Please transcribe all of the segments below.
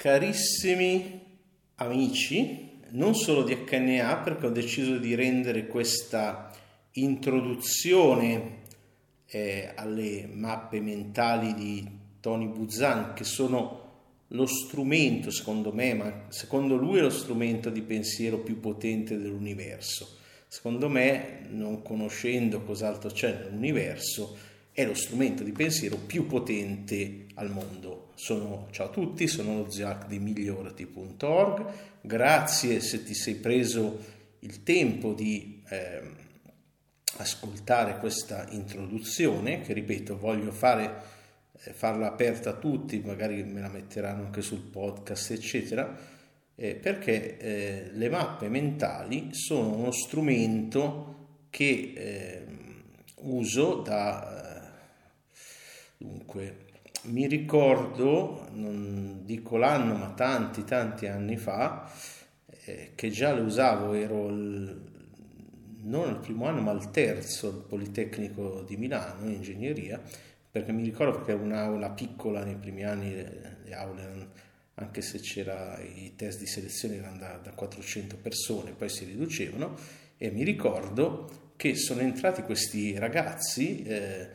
Carissimi amici, non solo di HNA, perché ho deciso di rendere questa introduzione eh, alle mappe mentali di Tony Buzan, che sono lo strumento, secondo me, ma secondo lui è lo strumento di pensiero più potente dell'universo. Secondo me, non conoscendo cos'altro c'è nell'universo, è lo strumento di pensiero più potente al mondo. Sono, ciao a tutti, sono lo Ziac di migliorati.org. Grazie se ti sei preso il tempo di eh, ascoltare questa introduzione, che ripeto, voglio fare, eh, farla aperta a tutti, magari me la metteranno anche sul podcast, eccetera, eh, perché eh, le mappe mentali sono uno strumento che ehm, uso da Dunque, mi ricordo, non dico l'anno, ma tanti, tanti anni fa, eh, che già le usavo, ero il, non al primo anno, ma al terzo al Politecnico di Milano, in ingegneria, perché mi ricordo perché era un'aula piccola nei primi anni, le, le aule, anche se c'era i test di selezione erano da, da 400 persone, poi si riducevano, e mi ricordo che sono entrati questi ragazzi, eh,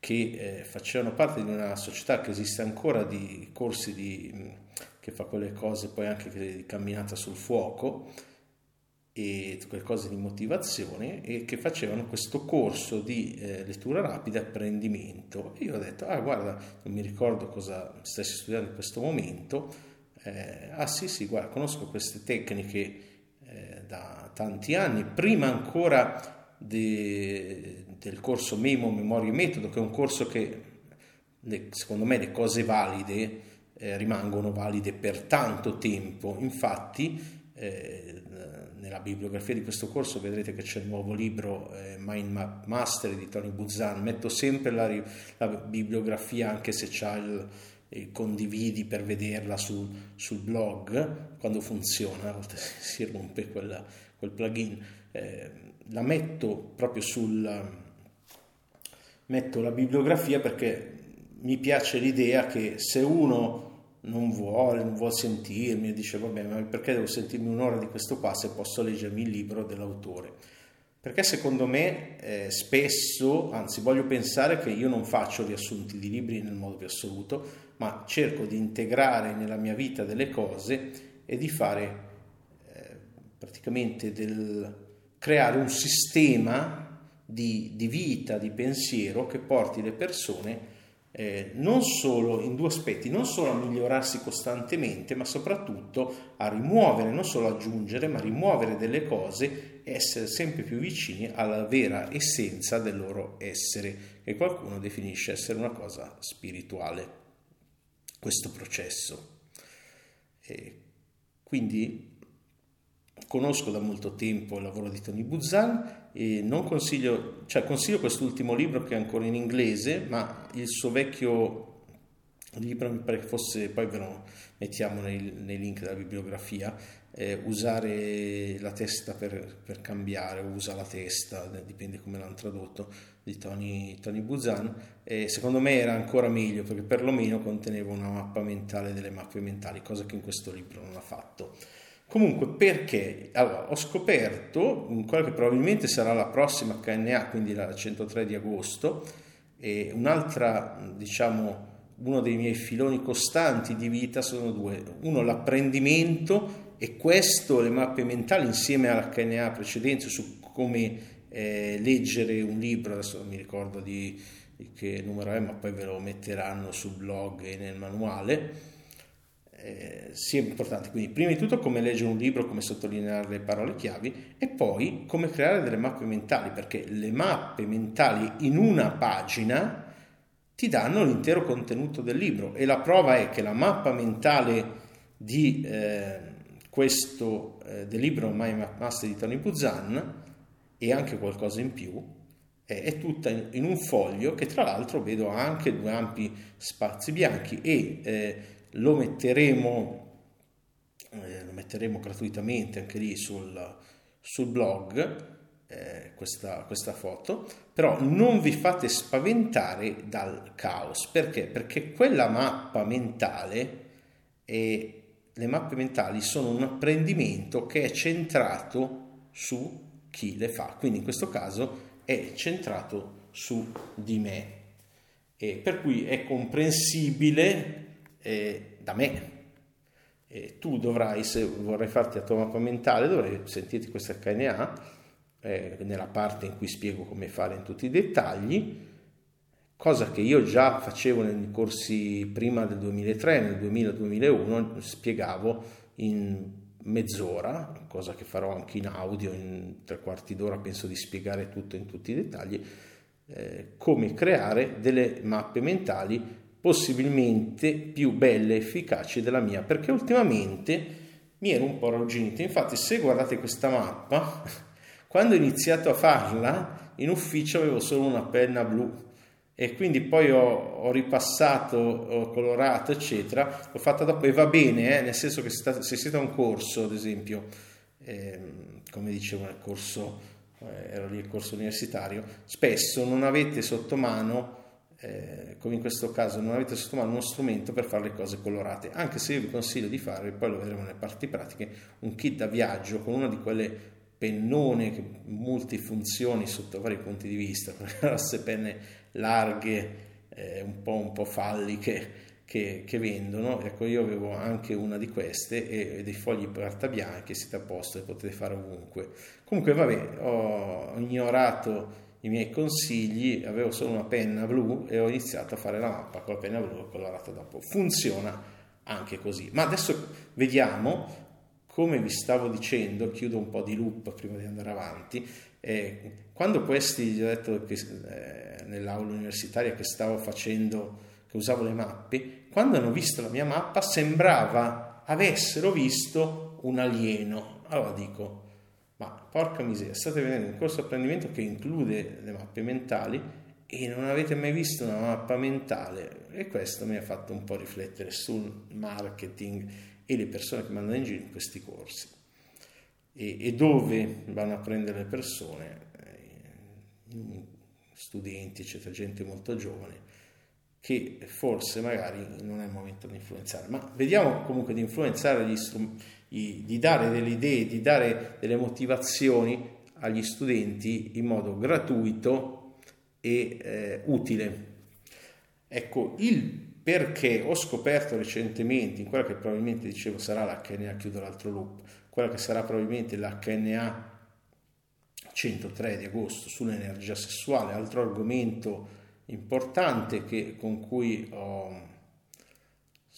che eh, facevano parte di una società che esiste ancora di corsi di, mm, che fa quelle cose poi anche di camminata sul fuoco e quelle cose di motivazione e che facevano questo corso di eh, lettura rapida e apprendimento. E io ho detto ah guarda non mi ricordo cosa stessi studiando in questo momento eh, ah sì sì guarda conosco queste tecniche eh, da tanti anni prima ancora de, del corso Memo Memoria e Metodo, che è un corso che secondo me le cose valide eh, rimangono valide per tanto tempo. Infatti, eh, nella bibliografia di questo corso vedrete che c'è il nuovo libro eh, Mind Map Master di Tony Buzzan. Metto sempre la, la bibliografia anche se c'è il, il, condividi per vederla sul, sul, blog quando funziona, a volte si rompe quella, quel plugin. Eh, la metto proprio sul metto la bibliografia perché mi piace l'idea che se uno non vuole, non vuole sentirmi, dice vabbè, ma perché devo sentirmi un'ora di questo qua se posso leggermi il libro dell'autore? Perché secondo me eh, spesso, anzi voglio pensare che io non faccio riassunti di libri nel modo più assoluto, ma cerco di integrare nella mia vita delle cose e di fare eh, praticamente del, creare un sistema di, di vita, di pensiero che porti le persone eh, non solo in due aspetti, non solo a migliorarsi costantemente, ma soprattutto a rimuovere, non solo aggiungere, ma rimuovere delle cose e essere sempre più vicini alla vera essenza del loro essere, che qualcuno definisce essere una cosa spirituale, questo processo. E quindi conosco da molto tempo il lavoro di Tony Buzzan e non consiglio, cioè consiglio quest'ultimo libro che è ancora in inglese, ma il suo vecchio libro mi pare che fosse, poi ve lo mettiamo nei, nei link della bibliografia, eh, usare la testa per, per, cambiare, usa la testa, dipende come l'hanno tradotto, di Tony, Tony Buzan, e secondo me era ancora meglio perché perlomeno conteneva una mappa mentale delle mappe mentali, cosa che in questo libro non ha fatto. Comunque perché? Allora, ho scoperto, quella che probabilmente sarà la prossima KNA, quindi la 103 di agosto, e un'altra, diciamo, uno dei miei filoni costanti di vita sono due. Uno, l'apprendimento e questo, le mappe mentali insieme alla KNA precedente su come eh, leggere un libro, adesso non mi ricordo di, di che numero è, ma poi ve lo metteranno sul blog e nel manuale eh, sia importante. Quindi, prima di tutto, come leggere un libro, come sottolineare le parole chiavi e poi come creare delle mappe mentali, perché le mappe mentali in una pagina ti danno l'intero contenuto del libro e la prova è che la mappa mentale di eh, questo eh, del libro My Map Master di Tony Buzan e anche qualcosa in più è, è tutta in, in, un foglio che tra l'altro vedo anche due ampi spazi bianchi e eh, lo metteremo, eh, lo metteremo gratuitamente anche lì sul, sul blog, eh, questa, questa foto, però non vi fate spaventare dal caos, perché? Perché quella mappa mentale è le mappe mentali sono un apprendimento che è centrato su chi le fa, quindi in questo caso è centrato su di me, e per cui è comprensibile eh, da me. E tu dovrai, se vorrai farti la tua mappa mentale, dovrai sentirti questa HNA eh, nella parte in cui spiego come fare in tutti i dettagli, cosa che io già facevo nei corsi prima del 2003, nel 2000-2001, spiegavo in mezz'ora, cosa che farò anche in audio, in tre quarti d'ora penso di spiegare tutto in tutti i dettagli, eh, come creare delle mappe mentali possibilmente più belle e efficaci della mia, perché ultimamente mi ero un po' arrugginito. Infatti, se guardate questa mappa, quando ho iniziato a farla, in ufficio avevo solo una penna blu e quindi poi ho, ho ripassato, ho colorato, eccetera, l'ho fatta dopo e va bene, eh, nel senso che se, siete a un corso, ad esempio, eh, come dicevo nel corso, eh, ero lì il corso universitario, spesso non avete sotto mano eh, come in questo caso non avete sotto mano uno strumento per fare le cose colorate, anche se io vi consiglio di fare, poi lo vedremo nelle parti pratiche, un kit da viaggio con una di quelle pennone che multifunzioni sotto vari punti di vista, con grosse penne larghe, eh, un, po', un po' falliche che, che, vendono. Ecco, io avevo anche una di queste e, e dei fogli carta bianchi, siete a posto e potete fare ovunque. Comunque, vabbè, ho ignorato i miei consigli, avevo solo una penna blu e ho iniziato a fare la mappa con la penna blu e colorata dopo. Funziona anche così. Ma adesso vediamo come vi stavo dicendo, chiudo un po' di loop prima di andare avanti, eh, quando questi, gli ho detto che, eh, nell'aula universitaria che stavo facendo, che usavo le mappe, quando hanno visto la mia mappa sembrava avessero visto un alieno. Allora dico, ma porca miseria, state vedendo un corso di apprendimento che include le mappe mentali e non avete mai visto una mappa mentale. E questo mi ha fatto un po' riflettere sul marketing e le persone che mandano in giro in questi corsi. E, e dove vanno a prendere le persone, eh, studenti, eccetera, gente molto giovane che forse magari non è il momento di influenzare, ma vediamo comunque di influenzare gli strumenti, di dare delle idee, di dare delle motivazioni agli studenti in modo gratuito e eh, utile. Ecco, il perché ho scoperto recentemente, in quella che probabilmente dicevo sarà l'HNA, chiudo l'altro loop, quella che sarà probabilmente l'HNA 103 di agosto sull'energia sessuale, altro argomento importante che, con cui ho,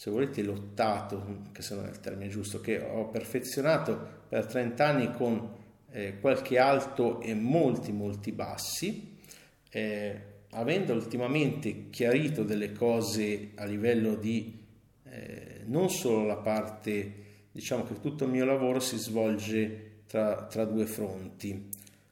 se volete, lottato, che se non è il termine giusto, che ho perfezionato per 30 anni con eh, qualche alto e molti, molti bassi. Eh, avendo ultimamente chiarito delle cose a livello di eh, non solo la parte, diciamo che tutto il mio lavoro si svolge tra, tra due fronti,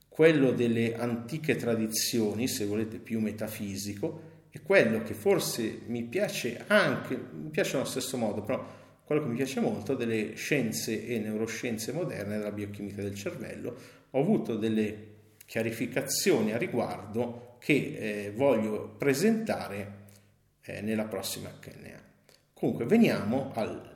quello delle antiche tradizioni, se volete più metafisico, e quello che forse mi piace anche, mi piace allo stesso modo, però quello che mi piace molto delle scienze e neuroscienze moderne della biochimica del cervello. Ho avuto delle chiarificazioni a riguardo che eh, voglio presentare eh, nella prossima HNA. Comunque veniamo al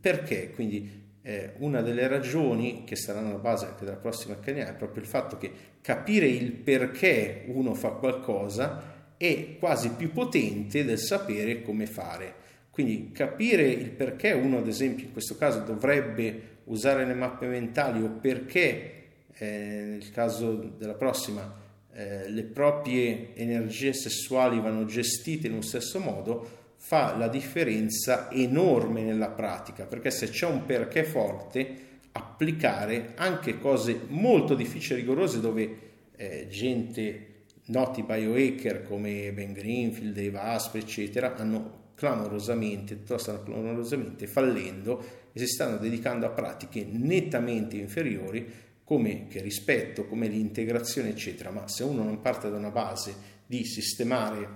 perché, quindi eh, una delle ragioni che saranno alla base anche della prossima HNA è proprio il fatto che capire il perché uno fa qualcosa è quasi più potente del sapere come fare. Quindi capire il perché uno, ad esempio, in questo caso dovrebbe usare le mappe mentali o perché, eh, nel caso della prossima, eh, le proprie energie sessuali vanno gestite in un stesso modo, fa la differenza enorme nella pratica, perché se c'è un perché forte, applicare anche cose molto difficili e rigorose dove eh, gente noti biohacker come Ben Greenfield, Dave Asprey, eccetera, hanno clamorosamente, stanno clamorosamente fallendo e si stanno dedicando a pratiche nettamente inferiori come che rispetto, come l'integrazione, eccetera, ma se uno non parte da una base di sistemare il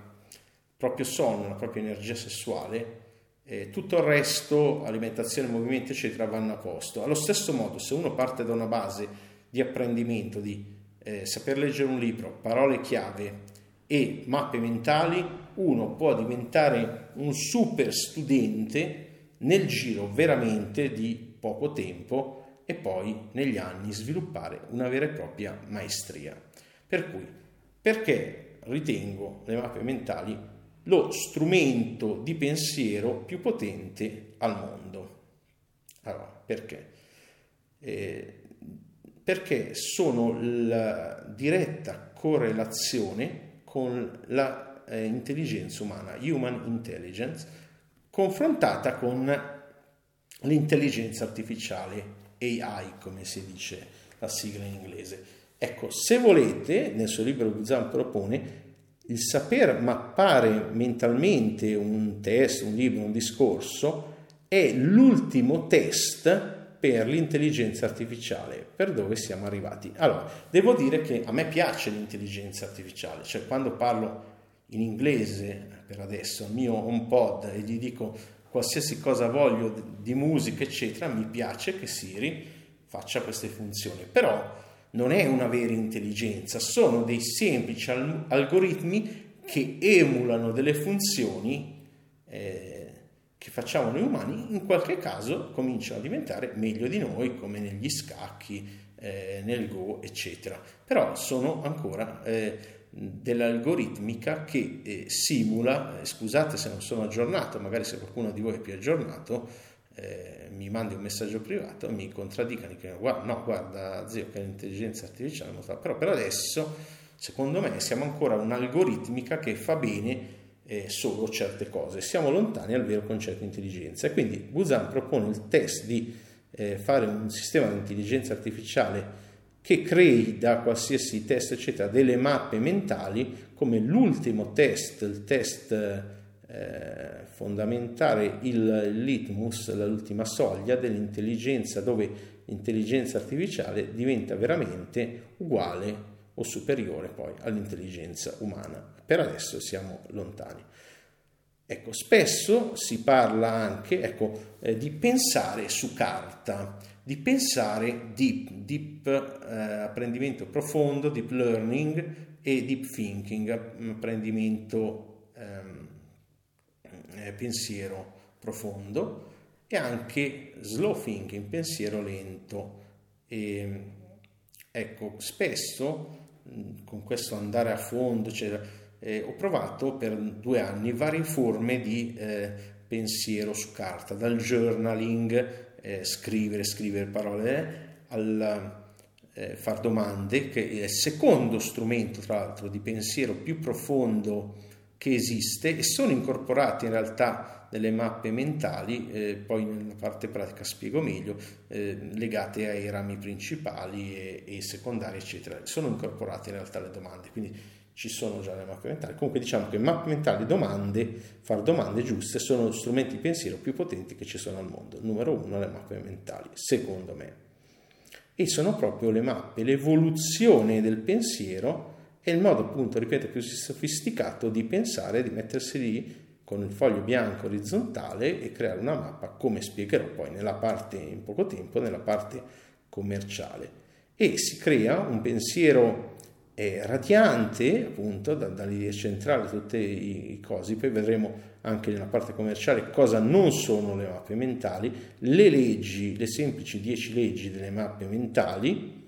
proprio sonno, la propria energia sessuale, eh, tutto il resto, alimentazione, movimento, eccetera, vanno a posto. Allo stesso modo, se uno parte da una base di apprendimento, di eh, saper leggere un libro, parole chiave e mappe mentali, uno può diventare un super studente nel giro veramente di poco tempo e poi negli anni sviluppare una vera e propria maestria. Per cui, perché ritengo le mappe mentali lo strumento di pensiero più potente al mondo? Allora, perché? Eh, perché sono la diretta correlazione con l'intelligenza eh, umana, human intelligence, confrontata con l'intelligenza artificiale, AI come si dice la sigla in inglese. Ecco, se volete, nel suo libro Buzan propone il saper mappare mentalmente un test, un libro, un discorso, è l'ultimo test per l'intelligenza artificiale, per dove siamo arrivati. Allora, devo dire che a me piace l'intelligenza artificiale, cioè quando parlo in inglese per adesso al mio HomePod e gli dico qualsiasi cosa voglio di musica, eccetera, mi piace che Siri faccia queste funzioni, però non è una vera intelligenza, sono dei semplici algoritmi che emulano delle funzioni eh, che facciamo noi umani in qualche caso cominciano a diventare meglio di noi, come negli scacchi, eh, nel Go, eccetera. Però sono ancora eh, dell'algoritmica che eh, simula, eh, scusate se non sono aggiornato, magari se qualcuno di voi è più aggiornato, eh, mi mandi un messaggio privato e mi contraddica, dicono guarda, no, guarda zio che l'intelligenza artificiale, però per adesso secondo me siamo ancora un'algoritmica che fa bene eh, solo certe cose, siamo lontani dal vero concetto di intelligenza. E quindi Busan propone il test di eh, fare un sistema di intelligenza artificiale che crei da qualsiasi test, eccetera, delle mappe mentali come l'ultimo test, il test eh, fondamentale, il litmus, l'ultima soglia dell'intelligenza, dove l'intelligenza artificiale diventa veramente uguale o superiore poi all'intelligenza umana. Per adesso siamo lontani. Ecco, spesso si parla anche ecco, eh, di pensare su carta, di pensare deep, deep eh, apprendimento profondo, deep learning e deep thinking, apprendimento, ehm, eh, pensiero profondo e anche slow thinking, pensiero lento. E, ecco, spesso con questo andare a fondo, eccetera, eh, ho provato per due anni varie forme di eh, pensiero su carta, dal journaling, eh, scrivere, scrivere parole, eh, al eh, far domande, che è il secondo strumento, tra l'altro, di pensiero più profondo che esiste e sono incorporati in realtà nelle mappe mentali, eh, poi nella parte pratica spiego meglio, eh, legate ai rami principali e, e, secondari, eccetera. Sono incorporate in realtà le domande, quindi ci sono già le mappe mentali. Comunque diciamo che mappe mentali, domande, fare domande giuste sono strumenti di pensiero più potenti che ci sono al mondo. Numero uno, le mappe mentali, secondo me. E sono proprio le mappe, l'evoluzione del pensiero è il modo appunto, ripeto, più sofisticato di pensare, di mettersi lì con il foglio bianco orizzontale e creare una mappa, come spiegherò poi nella parte, in poco tempo, nella parte commerciale. E si crea un pensiero eh, radiante, appunto, da, dall'idea centrale, tutte i, i cosi, poi vedremo anche nella parte commerciale cosa non sono le mappe mentali, le leggi, le semplici 10 leggi delle mappe mentali,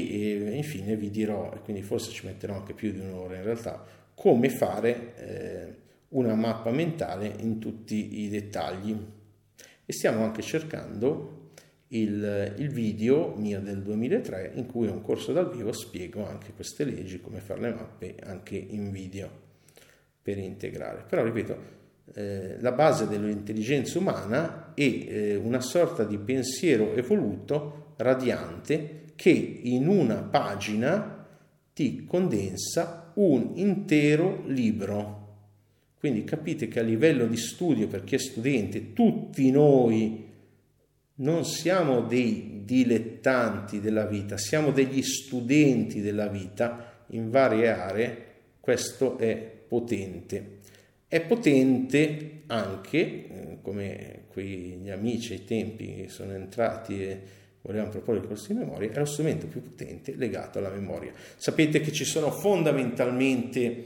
e, infine vi dirò, e quindi forse ci metterò anche più di un'ora in realtà, come fare eh, una mappa mentale in tutti i dettagli. E stiamo anche cercando il, il, video mio del 2003 in cui un corso dal vivo spiego anche queste leggi, come fare le mappe anche in video per integrare. Però ripeto, eh, la base dell'intelligenza umana è eh, una sorta di pensiero evoluto, radiante, che in una pagina ti condensa un intero libro. Quindi capite che a livello di studio, per chi è studente, tutti noi non siamo dei dilettanti della vita, siamo degli studenti della vita in varie aree, questo è potente. È potente anche, eh, come quegli amici ai tempi sono entrati volevamo proporre il corso di memoria, è lo strumento più potente legato alla memoria. Sapete che ci sono fondamentalmente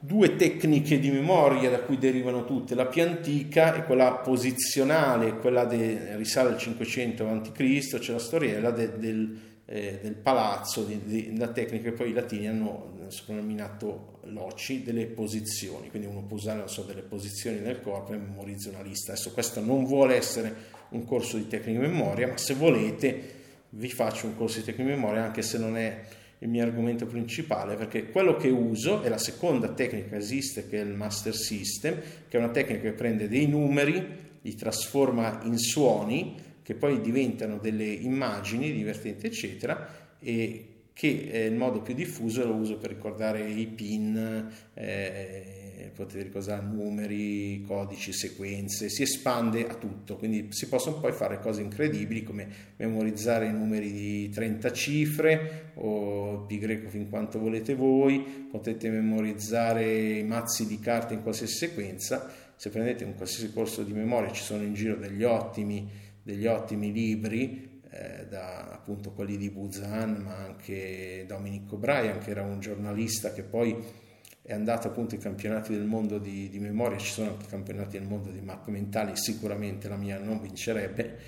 due tecniche di memoria da cui derivano tutte, la più antica è quella posizionale, quella che risale al 500 a.C., c'è la storiella de, del, eh, del, palazzo, la tecnica che poi i latini hanno soprannominato loci, delle posizioni, quindi uno può usare so, delle posizioni nel corpo e memorizza una lista. Adesso questo non vuole essere un corso di tecnica memoria, ma se volete vi faccio un corso di tecnica memoria anche se non è il mio argomento principale perché quello che uso è la seconda tecnica che esiste che è il Master System, che è una tecnica che prende dei numeri, li trasforma in suoni che poi diventano delle immagini divertenti eccetera e che è il modo più diffuso lo uso per ricordare i pin, eh, potete ricordare numeri, codici, sequenze, si espande a tutto, quindi si possono poi fare cose incredibili come memorizzare i numeri di 30 cifre o pi greco fin quanto volete voi, potete memorizzare mazzi di carte in qualsiasi sequenza, se prendete un qualsiasi corso di memoria ci sono in giro degli ottimi, degli ottimi libri eh, da appunto quelli di Buzan, ma anche Dominic O'Brien, che era un giornalista che poi è andato appunto ai campionati del mondo di, di, memoria, ci sono anche campionati del mondo di mappe mentali, sicuramente la mia non vincerebbe,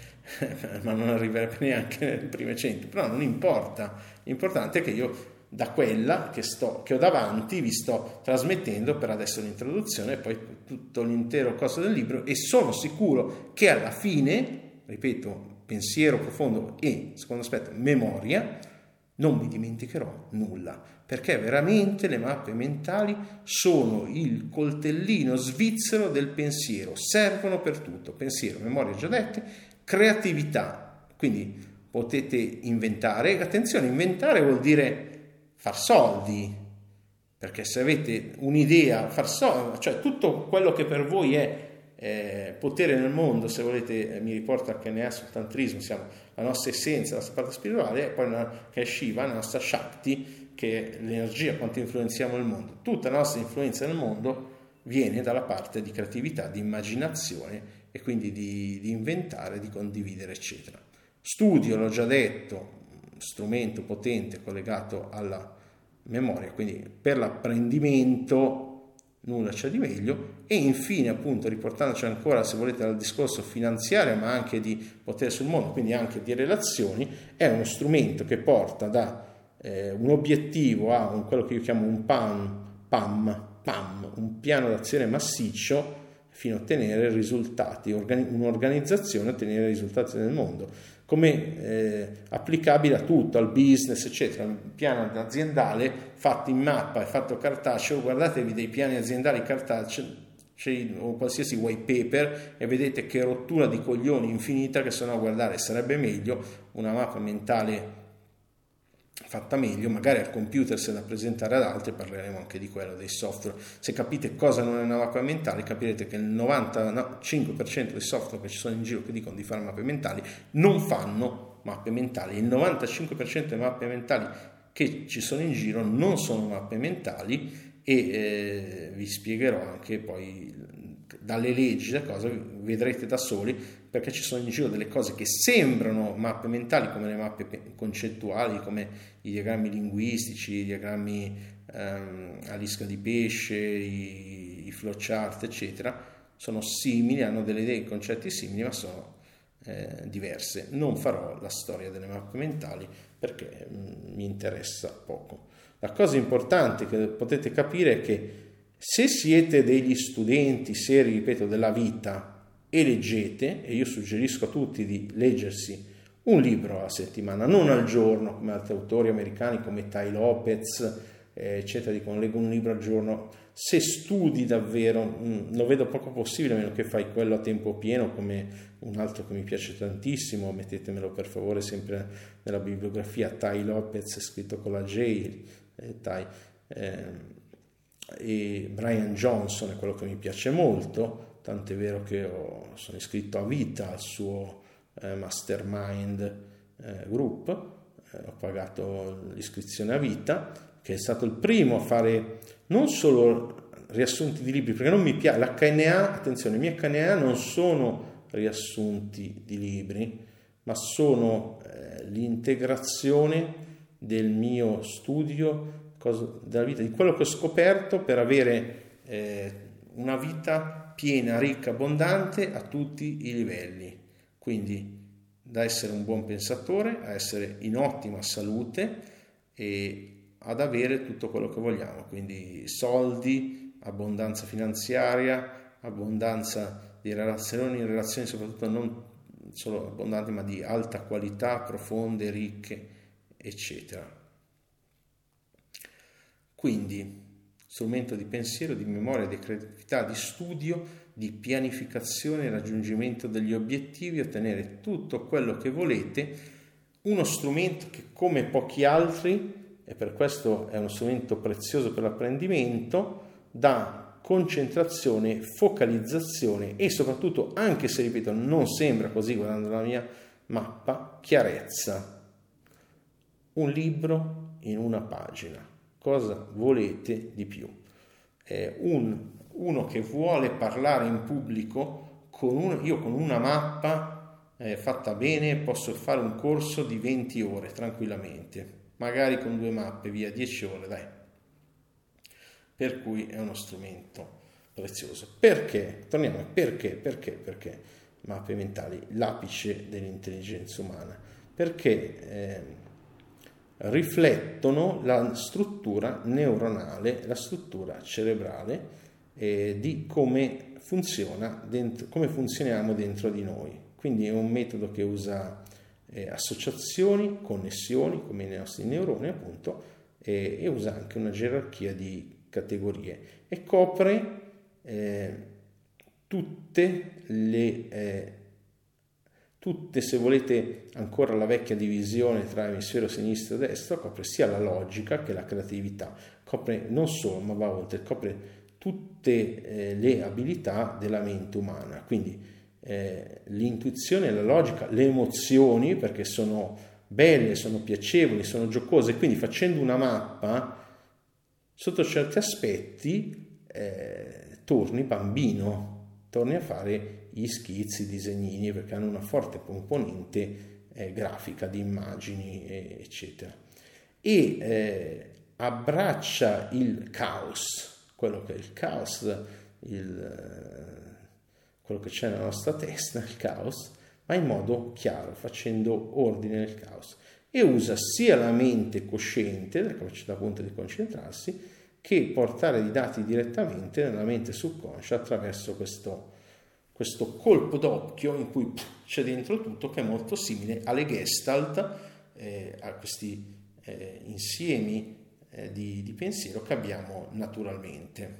ma non arriverebbe neanche nelle prime cento, però non importa, l'importante è che io da quella che, sto, che ho davanti vi sto trasmettendo per adesso l'introduzione e poi tutto l'intero corso del libro e sono sicuro che alla fine, ripeto, pensiero profondo e, secondo aspetto, memoria, non mi dimenticherò nulla, perché veramente le mappe mentali sono il coltellino svizzero del pensiero, servono per tutto, pensiero, memoria già dette, creatività, quindi potete inventare, attenzione, inventare vuol dire far soldi, perché se avete un'idea, far soldi, cioè tutto quello che per voi è eh, potere nel mondo, se volete, eh, mi riporta che ne ha sul tantrismo, siamo la nostra essenza, la nostra parte spirituale, e poi una, che è Shiva, la nostra Shakti, che è l'energia, quanto influenziamo il mondo. Tutta la nostra influenza nel mondo viene dalla parte di creatività, di immaginazione e quindi di, di inventare, di condividere, eccetera. Studio, l'ho già detto, strumento potente collegato alla memoria, quindi per l'apprendimento nulla c'è di meglio. E infine appunto riportandoci ancora se volete al discorso finanziario ma anche di potere sul mondo quindi anche di relazioni è uno strumento che porta da eh, un obiettivo a un, quello che io chiamo un PAM, PAM, PAM un piano d'azione massiccio fino a ottenere risultati, un'organizzazione a ottenere risultati nel mondo come eh, applicabile a tutto, al business, eccetera. Un piano aziendale fatto in mappa e fatto cartaceo, guardatevi dei piani aziendali cartacei o qualsiasi white paper e vedete che rottura di coglioni infinita che sono a guardare, sarebbe meglio una mappa mentale fatta meglio, magari al computer se da presentare ad altri, parleremo anche di quello, dei software. Se capite cosa non è una mappa mentale, capirete che il 95% dei software che ci sono in giro che dicono di fare mappe mentali non fanno mappe mentali. Il 95% delle mappe mentali che ci sono in giro non sono mappe mentali e eh, vi spiegherò anche poi dalle leggi, da cosa vedrete da soli perché ci sono in giro delle cose che sembrano mappe mentali come le mappe concettuali, come i diagrammi linguistici, i diagrammi ehm, a lisca di pesce, i, i flowchart, eccetera, sono simili, hanno delle idee, concetti simili, ma sono eh, diverse. Non farò la storia delle mappe mentali perché mh, mm, mi interessa poco. La cosa importante che potete capire è che se siete degli studenti seri, ripeto, della vita, e leggete, e io suggerisco a tutti di leggersi un libro alla settimana, non al giorno come altri autori americani come Tai Lopez, eh, eccetera, dicono leggo un libro al giorno. Se studi davvero, mm, lo vedo poco possibile, a meno che fai quello a tempo pieno, come un altro che mi piace tantissimo, mettetemelo per favore sempre nella bibliografia, Tai Lopez, scritto con la J, eh, Tai, eh, e Brian Johnson è quello che mi piace molto, tant'è vero che ho, sono iscritto a vita al suo eh, mastermind eh, group, eh, ho pagato l'iscrizione a vita, che è stato il primo a fare non solo riassunti di libri, perché non mi piace, l'HNA, attenzione, i miei HNA non sono riassunti di libri, ma sono eh, l'integrazione del mio studio cosa, della vita, di quello che ho scoperto per avere eh, una vita piena, ricca, abbondante a tutti i livelli. Quindi da essere un buon pensatore a essere in ottima salute e ad avere tutto quello che vogliamo, quindi soldi, abbondanza finanziaria, abbondanza di relazioni, relazioni soprattutto non solo abbondanti ma di alta qualità, profonde, ricche, eccetera. Quindi strumento di pensiero, di memoria, di creatività, di studio, di pianificazione raggiungimento degli obiettivi, ottenere tutto quello che volete, uno strumento che come pochi altri, e per questo è uno strumento prezioso per l'apprendimento, dà concentrazione, focalizzazione e soprattutto, anche se ripeto, non sembra così guardando la mia mappa, chiarezza. Un libro in una pagina. Cosa volete di più? Eh, un uno che vuole parlare in pubblico, con un, io con una mappa eh, fatta bene posso fare un corso di 20 ore tranquillamente, magari con due mappe, via 10 ore, dai. Per cui è uno strumento prezioso. Perché? Torniamo a perché, perché, perché mappe mentali, l'apice dell'intelligenza umana. Perché eh, riflettono la struttura neuronale, la struttura cerebrale eh, di come funziona dentro, come funzioniamo dentro di noi. Quindi è un metodo che usa eh, associazioni, connessioni, come nei nostri neuroni appunto, eh, e usa anche una gerarchia di categorie e copre eh, tutte le eh, tutte, se volete, ancora la vecchia divisione tra emisfero sinistro e destro, copre sia la logica che la creatività, copre non solo, ma va oltre, copre tutte eh, le abilità della mente umana, quindi eh, l'intuizione, la logica, le emozioni, perché sono belle, sono piacevoli, sono giocose, quindi facendo una mappa, sotto certi aspetti, eh, torni bambino, torni a fare gli schizzi, i disegnini, perché hanno una forte componente eh, grafica di immagini, eccetera. E eh, abbraccia il caos, quello che è il caos, il, eh, quello che c'è nella nostra testa, il caos, ma in modo chiaro, facendo ordine nel caos. E usa sia la mente cosciente, la capacità appunto di concentrarsi, che portare i dati direttamente nella mente subconscia attraverso questo, questo colpo d'occhio in cui c'è dentro tutto che è molto simile alle gestalt, eh, a questi eh, insiemi eh, di, di pensiero che abbiamo naturalmente.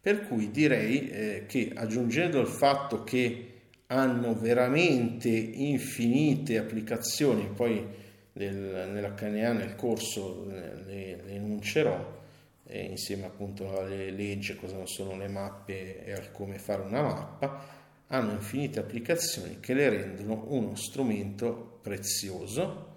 Per cui direi eh, che aggiungendo il fatto che hanno veramente infinite applicazioni, poi nel, nell'HNA nel corso le, le enuncerò, eh, insieme appunto alle leggi, cosa sono le mappe e al come fare una mappa, hanno infinite applicazioni che le rendono uno strumento prezioso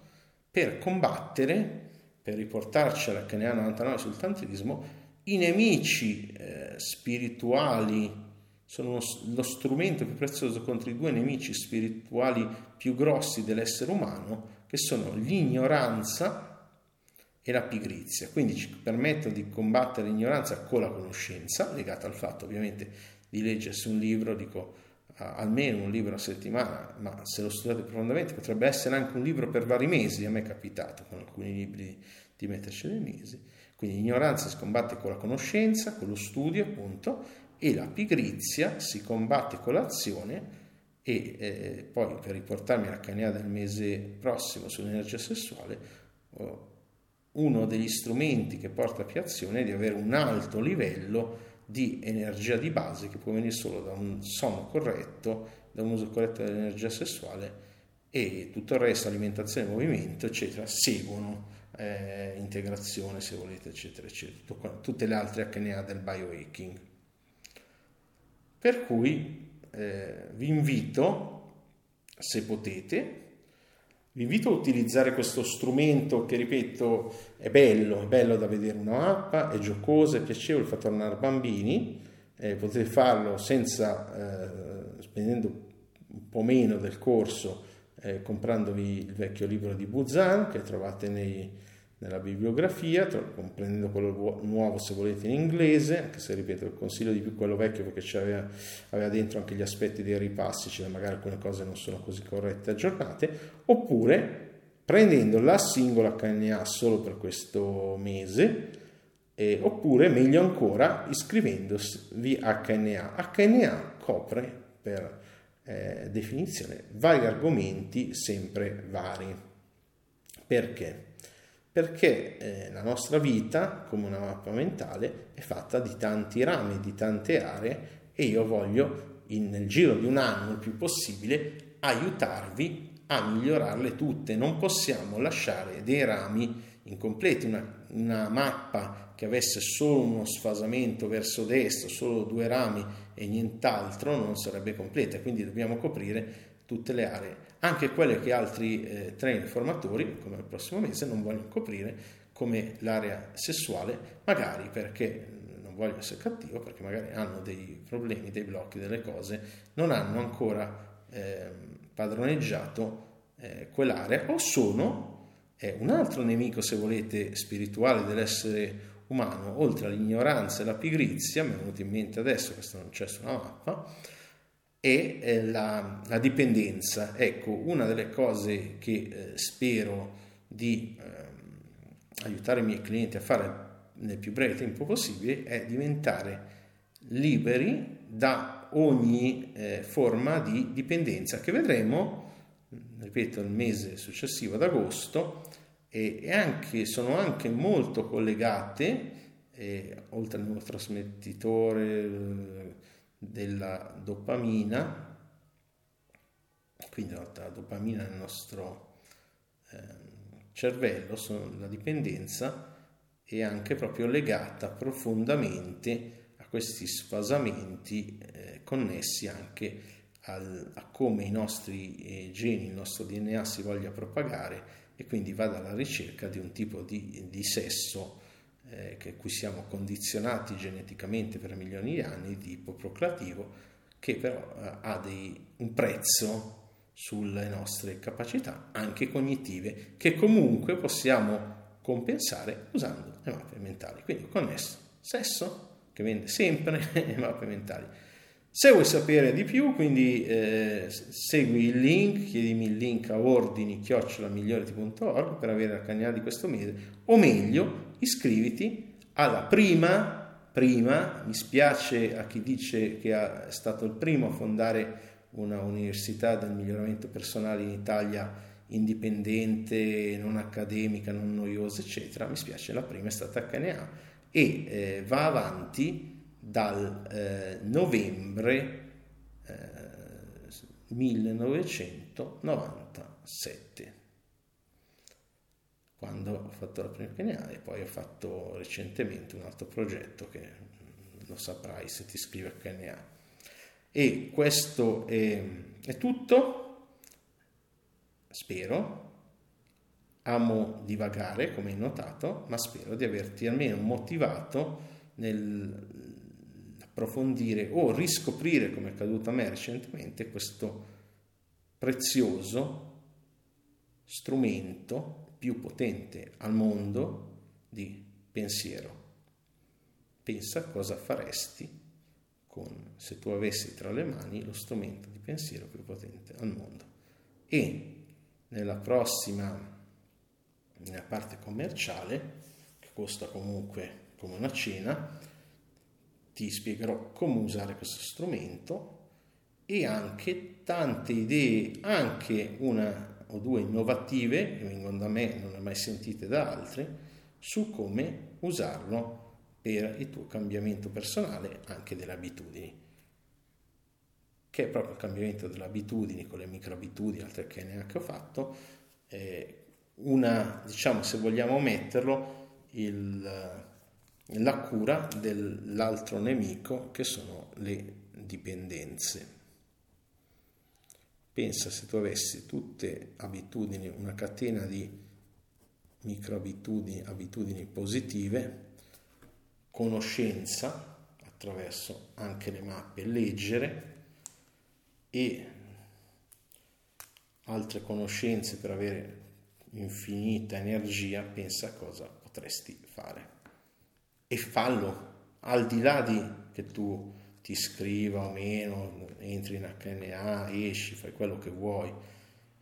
per combattere per riportarci alla Canea 99 sul tantrilismo, i nemici eh, spirituali. Sono lo strumento più prezioso contro i due nemici spirituali più grossi dell'essere umano, che sono l'ignoranza e la pigrizia. Quindi ci permettono di combattere l'ignoranza con la conoscenza, legata al fatto ovviamente di leggersi un libro, dico almeno un libro a settimana, ma se lo studiate profondamente potrebbe essere anche un libro per vari mesi, a me è capitato con alcuni libri di metterci nei mesi. Quindi l'ignoranza si combatte con la conoscenza, con lo studio appunto, e la pigrizia si combatte con l'azione e eh, poi per riportarmi alla canea del mese prossimo sull'energia sessuale, oh, uno degli strumenti che porta più azione è di avere un alto livello di energia di base che può venire solo da un sonno corretto, da un uso corretto dell'energia sessuale e tutto il resto, alimentazione, movimento, eccetera, seguono eh, integrazione, se volete, eccetera, eccetera, tutte le altre HNA del biohacking. Per cui eh, vi invito, se potete, vi invito a utilizzare questo strumento che, ripeto, è bello, è bello da vedere una mappa, è giocoso, è piacevole, fa tornare bambini, eh, potete farlo senza, eh, spendendo un po' meno del corso, eh, comprandovi il vecchio libro di Buzan che trovate nei, nella bibliografia, comprendendo quello nuovo se volete in inglese, anche se ripeto consiglio di più quello vecchio perché aveva, aveva, dentro anche gli aspetti dei ripassi, cioè magari alcune cose non sono così corrette aggiornate, oppure prendendo la singola HNA solo per questo mese, eh, oppure meglio ancora iscrivendovi a HNA. HNA copre per eh, definizione vari argomenti sempre vari. Perché? Perché eh, la nostra vita, come una mappa mentale, è fatta di tanti rami, di tante aree e io voglio in, nel giro di un anno il più possibile aiutarvi a migliorarle tutte. Non possiamo lasciare dei rami incompleti, una, una mappa che avesse solo uno sfasamento verso destra, solo due rami e nient'altro non sarebbe completa, quindi dobbiamo coprire tutte le aree, anche quelle che altri eh, trainer formatori, come il prossimo mese, non vogliono coprire, come l'area sessuale, magari perché non voglio essere cattivo, perché magari hanno dei problemi, dei blocchi, delle cose, non hanno ancora eh, padroneggiato eh, quell'area o sono un altro nemico, se volete, spirituale dell'essere umano, oltre all'ignoranza e la pigrizia, mi è venuto in mente adesso, questo non c'è sulla mappa, è eh, la, la, dipendenza. Ecco, una delle cose che eh, spero di eh, aiutare i miei clienti a fare nel più breve tempo possibile è diventare liberi da ogni eh, forma di dipendenza che vedremo, ripeto, il mese successivo ad agosto, e, anche, sono anche molto collegate, eh, oltre al neurotrasmettitore eh, della dopamina, quindi la dopamina nel nostro eh, cervello, la dipendenza è anche proprio legata profondamente a questi sfasamenti eh, connessi anche al, a come i nostri eh, geni, il nostro DNA si voglia propagare e quindi vada alla ricerca di un tipo di, di sesso eh, che cui siamo condizionati geneticamente per milioni di anni, di tipo procreativo, che però eh, ha dei, un prezzo sulle nostre capacità, anche cognitive, che comunque possiamo compensare usando le mappe mentali. Quindi connesso sesso, che vende sempre le mappe mentali, se vuoi sapere di più, quindi eh, segui il link, chiedimi il link a ordini chiocciolamiglioriti.org per avere la cagnale di questo mese, o meglio, iscriviti. Alla prima, prima, mi spiace a chi dice che è stato il primo a fondare una università del miglioramento personale in Italia indipendente, non accademica, non noiosa, eccetera, mi spiace, la prima è stata HNA e eh, va avanti dal eh, novembre eh, 1997 quando ho fatto la prima pianiale e poi ho fatto recentemente un altro progetto che lo saprai se ti iscrivi a KNA e questo è, è tutto. Spero. Amo divagare come hai notato ma spero di averti almeno motivato nel approfondire o riscoprire, come è accaduto a me recentemente, questo prezioso strumento più potente al mondo di pensiero. Pensa cosa faresti con, se tu avessi tra le mani lo strumento di pensiero più potente al mondo. E nella prossima, nella parte commerciale, che costa comunque come una cena, ti spiegherò come usare questo strumento e anche tante idee, anche una o due innovative che vengono da me, non le mai sentite da altri, su come usarlo per il tuo cambiamento personale anche delle abitudini che è proprio il cambiamento delle abitudini con le microabitudini, altre che neanche ho fatto, una, diciamo, se vogliamo metterlo, il, la cura dell'altro nemico che sono le dipendenze. Pensa se tu avessi tutte abitudini, una catena di microabitudini, abitudini positive, conoscenza attraverso anche le mappe, leggere e altre conoscenze per avere infinita energia, pensa a cosa potresti fare. E fallo, al di là di che tu ti iscriva o meno, entri in HNA, esci, fai quello che vuoi,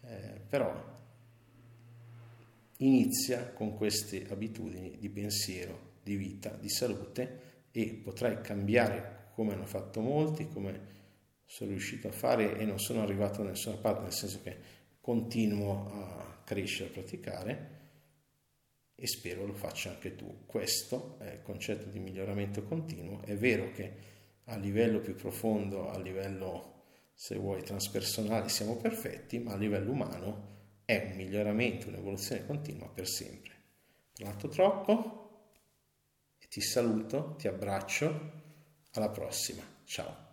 eh, però inizia con queste abitudini di pensiero, di vita, di salute e potrai cambiare come hanno fatto molti, come sono riuscito a fare e non sono arrivato da nessuna parte, nel senso che continuo a crescere, a praticare e spero lo faccia anche tu. Questo è il concetto di miglioramento continuo. È vero che a livello più profondo, a livello se vuoi transpersonale siamo perfetti, ma a livello umano è un miglioramento, un'evoluzione continua per sempre. Ho parlato troppo e ti saluto, ti abbraccio, alla prossima, ciao.